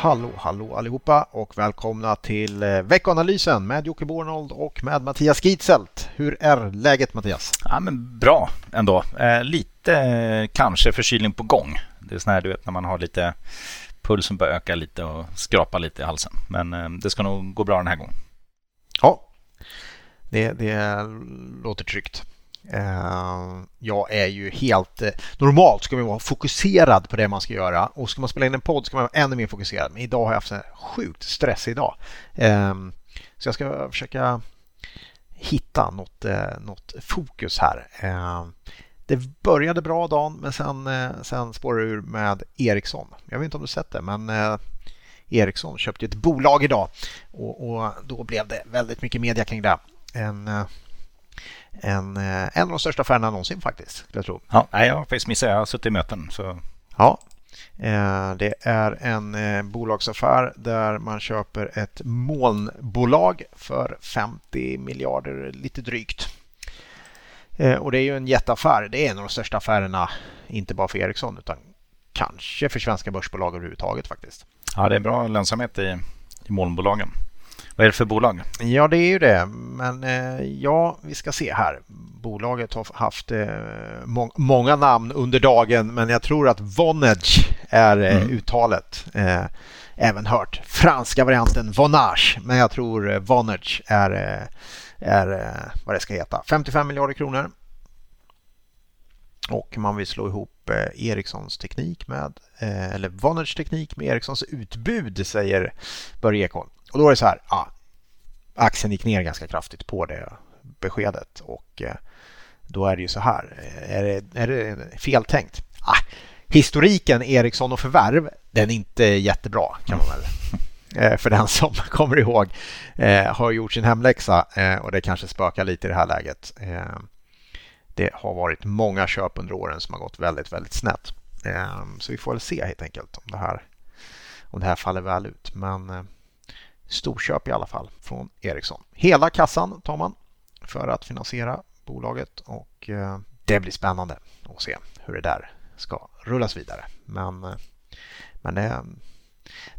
Hallå, hallå allihopa och välkomna till eh, veckanalysen med Jocke Bornold och med Mattias Gitzelt. Hur är läget Mattias? Ja, men bra ändå. Eh, lite eh, kanske förkylning på gång. Det är sån här du vet när man har lite pulsen börjar öka lite och skrapa lite i halsen. Men eh, det ska nog gå bra den här gången. Ja, det, det låter tryggt. Ehm, jag är ju helt... Eh, normalt ska man vara fokuserad på det man ska göra och ska man spela in en podd ska man vara ännu mer fokuserad. Men idag har jag haft en sjukt stressig dag. Ehm, så jag ska försöka hitta något, eh, något fokus här. Ehm, det började bra dagen men sen, eh, sen spårade det ur med Ericsson. Jag vet inte om du sett det men Ericsson köpte ett bolag idag och, och då blev det väldigt mycket media kring det. En, en, eh, en av de största affärerna någonsin faktiskt. Jag tror. Ja, jag har faktiskt missat. Jag har suttit i möten. Så. Ja, eh, det är en eh, bolagsaffär där man köper ett molnbolag för 50 miljarder lite drygt. Och det är ju en jätteaffär. Det är en av de största affärerna, inte bara för Ericsson utan kanske för svenska börsbolag överhuvudtaget faktiskt. Ja, det är bra lönsamhet i, i molnbolagen. Vad är det för bolag? Ja, det är ju det. Men eh, ja, vi ska se här. Bolaget har haft eh, må många namn under dagen, men jag tror att Vonage är eh, mm. uttalet. Även hört franska varianten Vonage, men jag tror Vonage är, är vad det ska heta. 55 miljarder kronor. Och man vill slå ihop Ericssons teknik med, eller Vonage teknik med Ericssons utbud, säger Börje Ekholm. Och då är det så här, ja, aktien gick ner ganska kraftigt på det beskedet och eh, då är det ju så här, är det, är det feltänkt? Ah, historiken Ericsson och förvärv, den är inte jättebra kan man väl eh, för den som kommer ihåg eh, har gjort sin hemläxa och det kanske spökar lite i det här läget. Det har varit många köp under åren som har gått väldigt, väldigt snett. Så vi får väl se helt enkelt om det här, om det här faller väl ut. Men storköp i alla fall från Ericsson. Hela kassan tar man för att finansiera bolaget och eh, det blir spännande att se hur det där ska rullas vidare. Men, eh, men det,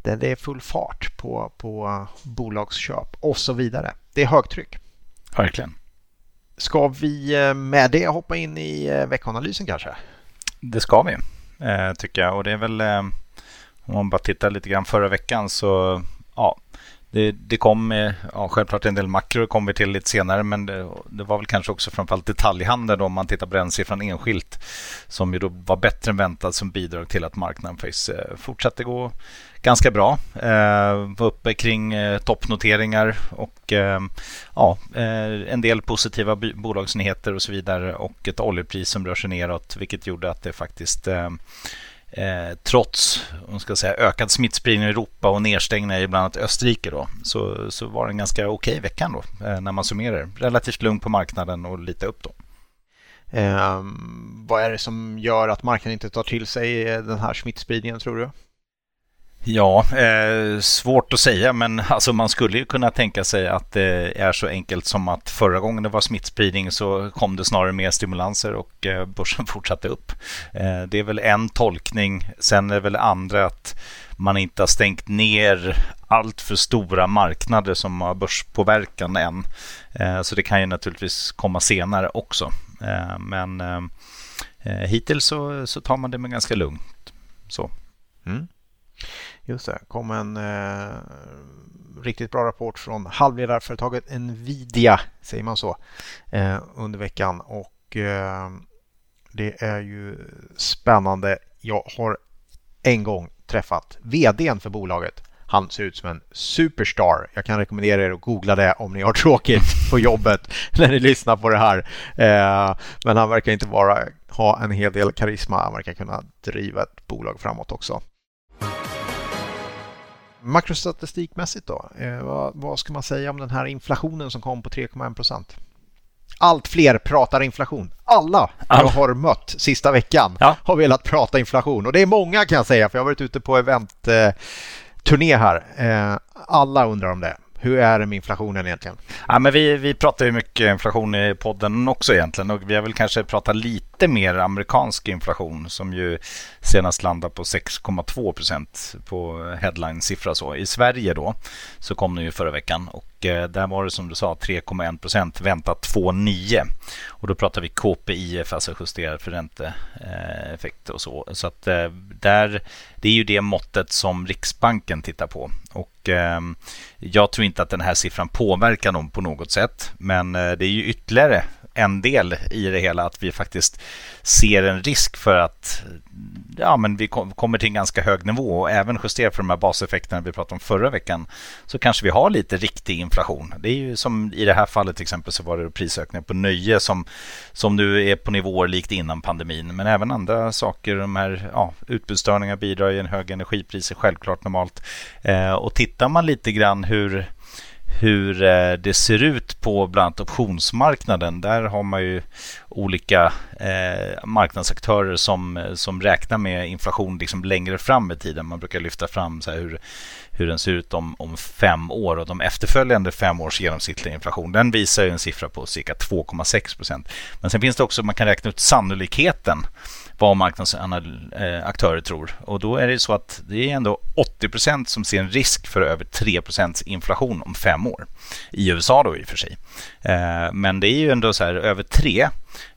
det, det är full fart på, på bolagsköp och så vidare. Det är högtryck. Verkligen. Ska vi eh, med det hoppa in i veckanalysen kanske? Det ska vi, tycker jag. Och det är väl, om man bara tittar lite grann förra veckan så ja, det, det kom, eh, ja, självklart en del makro kommer vi till lite senare men det, det var väl kanske också framförallt detaljhandeln om man tittar på den siffran enskilt som ju då var bättre än väntat som bidrag till att marknaden faktiskt eh, fortsatte gå ganska bra. Eh, var uppe kring eh, toppnoteringar och eh, ja, eh, en del positiva bolagsnyheter och så vidare och ett oljepris som rör sig neråt vilket gjorde att det faktiskt eh, eh, trots om ska säga, ökad smittspridning i Europa och nedstängningar i bland annat Österrike då, så, så var det en ganska okej vecka då, eh, när man summerar. Relativt lugn på marknaden och lite upp då. Eh, vad är det som gör att marknaden inte tar till sig eh, den här smittspridningen tror du? Ja, eh, svårt att säga, men alltså man skulle ju kunna tänka sig att det är så enkelt som att förra gången det var smittspridning så kom det snarare mer stimulanser och eh, börsen fortsatte upp. Eh, det är väl en tolkning. Sen är det väl andra att man inte har stängt ner allt för stora marknader som har börspåverkan än. Eh, så det kan ju naturligtvis komma senare också. Eh, men eh, eh hittills så, så tar man det med ganska lugnt. Så. Mm. Just det, kom en eh, riktigt bra rapport från halvledarföretaget Nvidia, säger man så, eh, under veckan. Och eh, det är ju spännande. Jag har en gång träffat vdn för bolaget. Han ser ut som en superstar. Jag kan rekommendera er att googla det om ni har tråkigt på jobbet när ni lyssnar på det här. Eh, men han verkar inte bara ha en hel del karisma. Han verkar kunna driva ett bolag framåt också. Makrostatistikmässigt då, eh, vad, vad, ska man säga om den här inflationen som kom på 3,1 procent? Allt fler pratar inflation. Alla jag har mött sista veckan ja. har velat prata inflation och det är många kan jag säga för jag har varit ute på eventturné här. Eh, alla undrar om det. Hur är det med inflationen egentligen? Ja, men vi, vi pratar ju mycket inflation i podden också egentligen och vi har väl kanske pratat lite lite mer amerikansk inflation som ju senast landade på 6,2 procent på headline-siffra. Så. I Sverige då så kom den ju förra veckan och eh, där var det som du sa 3,1 procent väntat 2,9 och då pratar vi KPIF, alltså justerad för ränteeffekt och så. Så att eh, där, det är ju det måttet som Riksbanken tittar på och eh, jag tror inte att den här siffran påverkar dem på något sätt, men eh, det är ju ytterligare en del i det hela att vi faktiskt ser en risk för att ja, men vi kommer till en ganska hög nivå och även justerat för de här baseffekterna vi pratade om förra veckan så kanske vi har lite riktig inflation. Det är ju som i det här fallet till exempel så var det prisökningar på nöje som, som nu är på nivåer likt innan pandemin. Men även andra saker, de här ja, utbudsstörningar bidrar ju, en hög energipriser självklart normalt. Eh, och tittar man lite grann hur hur eh, det ser ut på bland annat optionsmarknaden. Där har man ju olika eh, marknadsaktörer som, eh, som räknar med inflation liksom längre fram i tiden. Man brukar lyfta fram så hur, hur den ser ut om, om fem år och de efterföljande fem års genomsnittliga inflation. Den visar en siffra på cirka 2,6 procent. Men sen finns det också, man kan räkna ut sannolikheten vad marknadsaktörer tror. Och då är det så att det är ändå 80% som ser en risk för över 3% inflation om fem år. I USA då i och för sig. Eh, men det är ju ändå så här över tre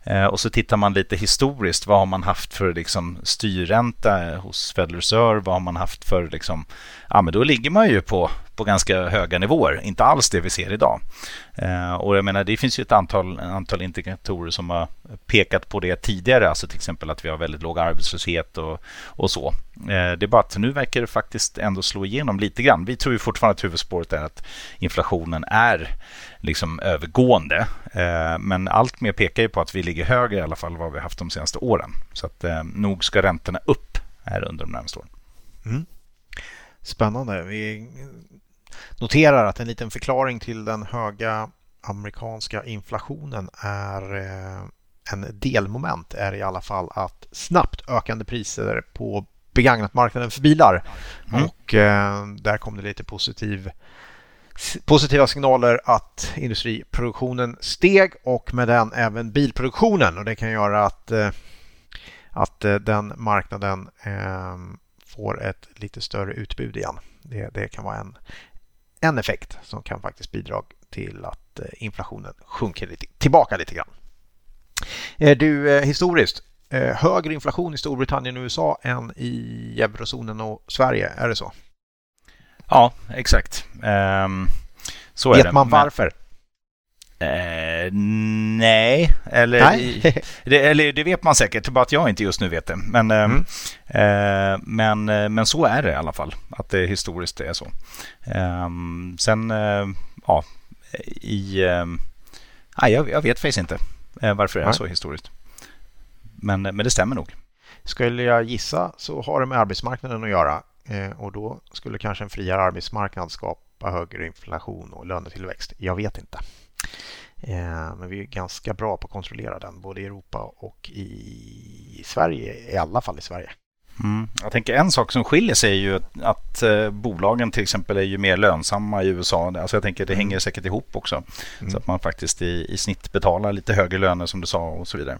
eh, och så tittar man lite historiskt. Vad har man haft för liksom, styrränta hos Federal Reserve? Vad har man haft för... Liksom, ja, men då ligger man ju på, på ganska höga nivåer. Inte alls det vi ser idag. Eh, och jag menar, det finns ju ett antal, antal indikatorer som har pekat på det tidigare. Alltså till exempel att vi har väldigt låg arbetslöshet och, och så. Det är bara att nu verkar det faktiskt ändå slå igenom lite grann. Vi tror ju fortfarande att huvudspåret är att inflationen är liksom övergående. Eh, men allt mer pekar ju på att vi ligger högre i alla fall vad vi haft de senaste åren. Så att eh, nog ska räntorna upp här under de närmaste åren. Mm. Spännande. Vi noterar att en liten förklaring till den höga amerikanska inflationen är eh, en delmoment är i alla fall att snabbt ökande priser på begagnatmarknaden för bilar. Mm. Och där kom det lite positiv positiva signaler att industriproduktionen steg och med den även bilproduktionen och det kan göra att, eh, att eh, den marknaden eh, får ett lite större utbud igen. Det, det kan vara en, en effekt som kan faktiskt bidra till att inflationen sjunker lite, tillbaka lite grann. Du, historiskt, högre inflation i Storbritannien och USA än i eurozonen och Sverige, är det så? Ja, exakt. Um, så Vet är det. man varför? Eh, nej, eller, nej. det, eller det vet man säkert, bara att jag inte just nu vet det. Men, ehm, mm. eh, men, eh, men så är det i alla fall, att det historiskt är så. Eh, sen, eh, ja, i... Eh, nej, jag, jag, vet faktiskt inte varför det är nej. så historiskt. Men, men det stämmer nog. Skulle jag gissa så har det med arbetsmarknaden att göra. Eh, och då skulle kanske en friare arbetsmarknad skapa högre inflation och lönetillväxt. Jag vet inte. Eh, men vi är ganska bra på att kontrollera den både i Europa och i Sverige, i alla fall i Sverige. Mm. Jag tänker en sak som skiljer sig är ju att, att eh, bolagen till exempel är ju mer lönsamma i USA. Alltså jag tänker det mm. hänger säkert ihop också. Mm. Så att man faktiskt i, i snitt betalar lite högre löner som du sa och så vidare.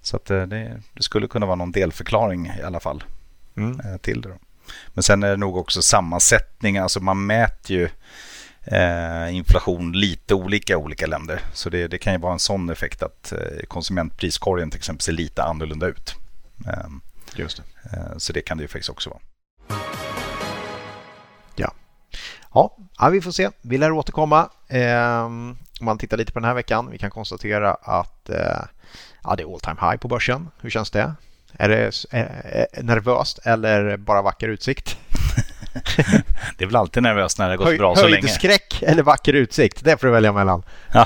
Så att det, det skulle kunna vara någon delförklaring i alla fall mm. till det. Då. Men sen är det nog också sammansättning. Alltså man mäter ju eh, inflation lite olika i olika länder. Så det, det, kan ju vara en sån effekt att eh, konsumentpriskorgen till exempel ser lite annorlunda ut. Eh, Just det. Eh, så det kan det ju faktiskt också vara. Ja. Ja, vi får se. Vi lär återkomma. Ehm, om man tittar lite på den här veckan. Vi kan konstatera att ja, det är all time high på börsen. Hur känns det? Är det nervöst eller bara vacker utsikt? det är väl alltid nervöst när det gått Höj, bra så länge. skräck eller vacker utsikt? Det får du välja mellan.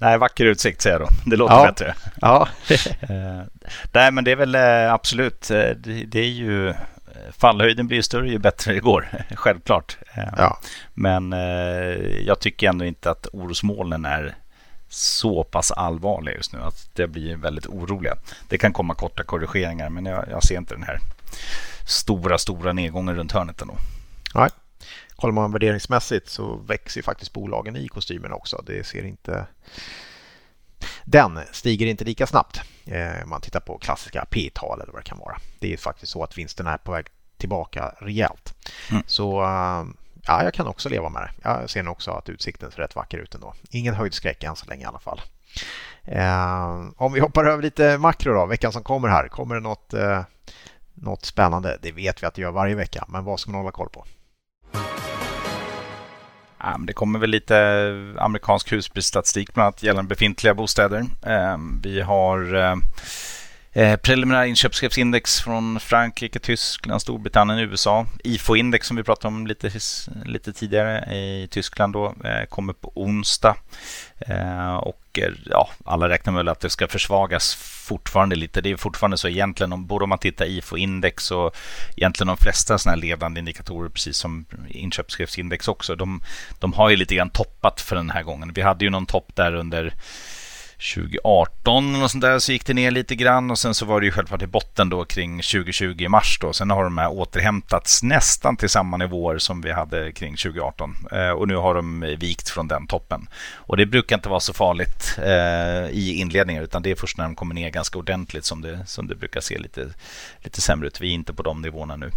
Nej, vacker utsikt säger jag då. Det låter ja. bättre. Ja. Eh, nej, men det är väl eh, absolut. Eh, det, är ju fallhöjden blir större ju bättre det går. Självklart. Ja. Men jag tycker ändå inte att orosmolnen är så pass allvarliga just nu att det blir väldigt oroliga. Det kan komma korta korrigeringar men jag, jag ser inte den här stora, stora nedgången runt hörnet ändå. Nej. Kollar man värderingsmässigt så växer faktiskt bolagen i kostymen också. Det ser inte Den stiger inte lika snabbt. Eh, man tittar på klassiska P-tal eller vad det kan vara. Det är faktiskt så att vinsten är på väg tillbaka rejält. Mm. Så eh, ja, jag kan också leva med det. Jag ser nog också att utsikten ser rätt vacker ut ändå. Ingen höjdskräck än så länge i alla fall. Eh, om vi hoppar över lite makro då, veckan som kommer här. Kommer det något, eh, något spännande? Det vet vi att det gör varje vecka, men vad ska man hålla koll på? Ja, det kommer väl lite amerikansk husprisstatistik bland annat gällande befintliga bostäder. Eh, vi har eh, eh, preliminära inköpschefsindex från Frankrike, Tyskland, Storbritannien, USA. IFO-index som vi pratade om lite, lite tidigare i Tyskland då, eh, kommer på onsdag. Eh, och eh, ja, alla räknar med att det ska försvagas fortfarande lite. Det är fortfarande så egentligen, om, både om man tittar IFO-index och egentligen de flesta sådana här ledande indikatorer, precis som inköpschefsindex också, de, de har ju lite grann toppat för den här gången. Vi hade ju någon topp där under 2018 och sånt där så gick det ner lite grann och sen så var det ju självklart i botten då kring 2020 i mars då. Sen har de här återhämtats nästan till samma nivåer som vi hade kring 2018 eh, och nu har de vikt från den toppen. Och det brukar inte vara så farligt eh, i inledningen utan det är först när de kommer ner ganska ordentligt som det, som det brukar se lite, lite sämre ut. Vi är inte på de nivåerna nu.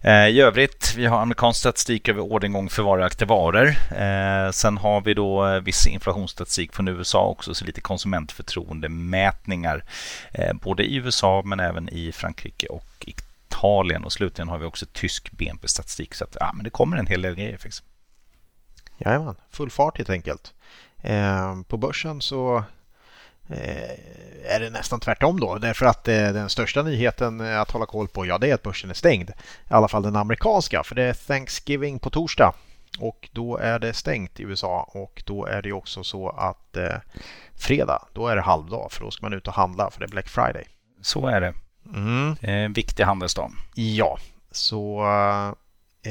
Eh, I övrigt, vi har amerikansk statistik över orderingång för varaktiga varor. Eh, sen har vi då eh, viss inflationsstatistik från USA också, så lite konsumentförtroendemätningar eh, både i USA men även i Frankrike och Italien. Och slutligen har vi också tysk BNP-statistik. Så att, ja, men det kommer en hel del grejer. Faktiskt. Jajamän, full fart helt enkelt. Eh, på börsen så eh, är det nästan tvärtom då. Därför att eh, den största nyheten eh, att hålla koll på, ja det är att börsen är stängd. I alla fall den amerikanska, för det är Thanksgiving på torsdag. Och då är det stängt i USA och då är det också så att eh, fredag, då är det halvdag för då ska man ut och handla för det är Black Friday. Så är det. Mm. Det är en viktig handelsdag. Ja, så eh,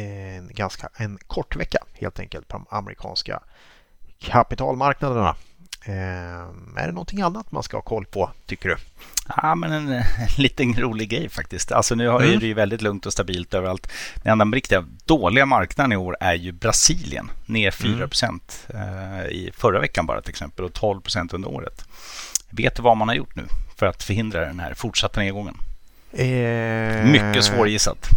en ganska en kort vecka helt enkelt på de amerikanska kapitalmarknaderna. Eh, är det någonting annat man ska ha koll på, tycker du? Ja, men en, en liten rolig grej faktiskt. Alltså nu har mm. det ju väldigt lugnt och stabilt överallt. Den enda riktiga dåliga marknaden i år är ju Brasilien. Ner 4 procent mm. i förra veckan bara till exempel och 12 procent under året. Vet du vad man har gjort nu för att förhindra den här fortsatta nedgången? Eh... Mycket svårgissat.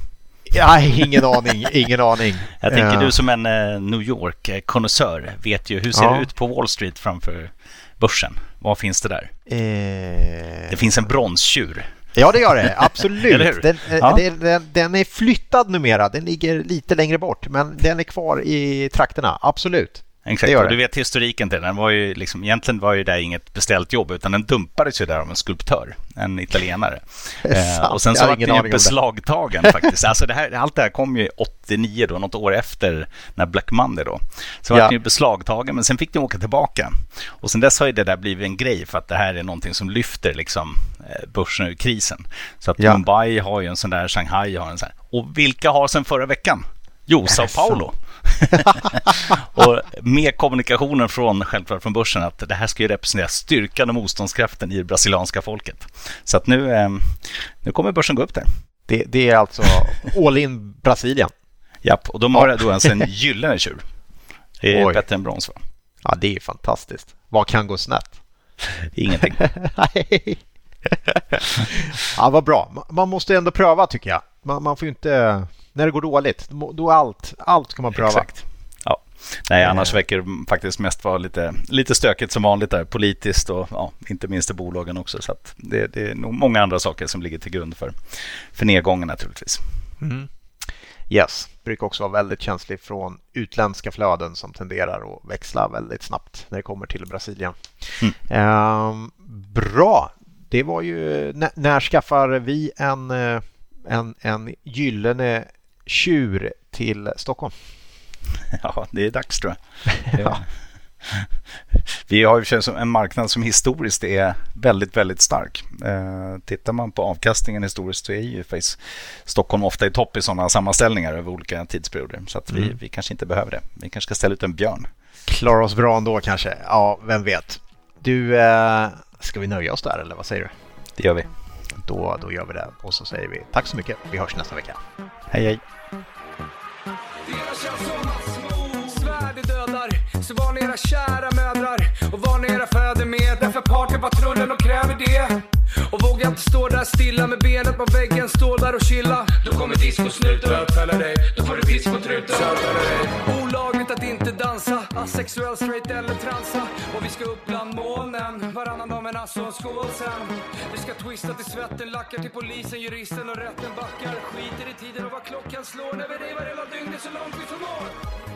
Ja, ingen aning, ingen aning. Jag tänker uh. du som en uh, New York-konnässör vet ju hur ser ja. det ut på Wall Street framför börsen? Vad finns det där? Eh... Det finns en bronstjur. Ja, det gör det. Absolut. den, eh, ja. den, den, är flyttad numera. Den ligger lite längre bort, men den är kvar i trakterna. Absolut. Exakt, och du vet historiken till den. Var ju liksom, egentligen var ju det inget beställt jobb utan den dumpades ju där av en skulptör, en italienare. eh, och sen så var den ju beslagtagen faktiskt. Alltså det här, allt det här kom ju 89 då, något år efter när Black Monday då. Så ja. var den ju beslagtagen men sen fick den åka tillbaka. Och sen dess har ju det där blivit en grej för att det här är någonting som lyfter liksom eh, börsen ur krisen. Så att ja. Mumbai har ju en sån där, Shanghai har en sån här. Och vilka har sen förra veckan? Jo, Sao Paulo. och med kommunikationen från, självklart från börsen att det här ska ju representera styrkan och motståndskraften i det brasilianska folket. Så att nu, eh, nu kommer börsen gå upp där. Det, det är alltså all in Brasilien? Japp, och de har då ens en gyllene tjur. Det är Oj. bättre än brons va? Ja, det är fantastiskt. Vad kan gå snett? Ingenting. ja, vad bra. Man måste ändå pröva tycker jag. Man, man får ju inte när det går dåligt, då allt, allt ska man pröva. Exakt. Ja. Nej, annars verkar det faktiskt mest vara lite, lite stökigt som vanligt där, politiskt och ja, inte minst i bolagen också. Så det, det, är nog många andra saker som ligger till grund för, för nedgången naturligtvis. Mm. Yes, brukar också vara väldigt känslig från utländska flöden som tenderar att växla väldigt snabbt när det kommer till Brasilien. Mm. Um, bra, det var ju när skaffar vi en, eh, en, en gyllene tjur till Stockholm? Ja, det är dags tror jag. ja. Vi har ju en marknad som historiskt är väldigt, väldigt stark. Eh, tittar man på avkastningen historiskt så är ju faktiskt Stockholm ofta i topp i sådana sammanställningar över olika tidsperioder. Så att vi, mm. vi kanske inte behöver det. Vi kanske ska ställa ut en björn. Klarar oss bra ändå kanske. Ja, vem vet. Du, eh, ska vi nöja oss där eller vad säger du? Det gör vi. Då, då gör vi det och så säger vi tack så mycket. Vi hörs nästa vecka. Hej hej. Så var ni era kära mödrar och var ni era fäder med Därför partypatrullen de kräver det. Och våga inte stå där stilla med benet på väggen, stå där och chilla. Då kommer discosnuten. Bötfäller dig. Då får du piss på truten. Olagligt att inte dansa, asexuell, straight eller transa. Och vi ska upp bland molnen, varannan så skål sen. Vi ska twista till svetten, lackar till polisen, juristen och rätten backar. Skiter i tiden och vad klockan slår när vi revar hela dygnet så långt vi förmår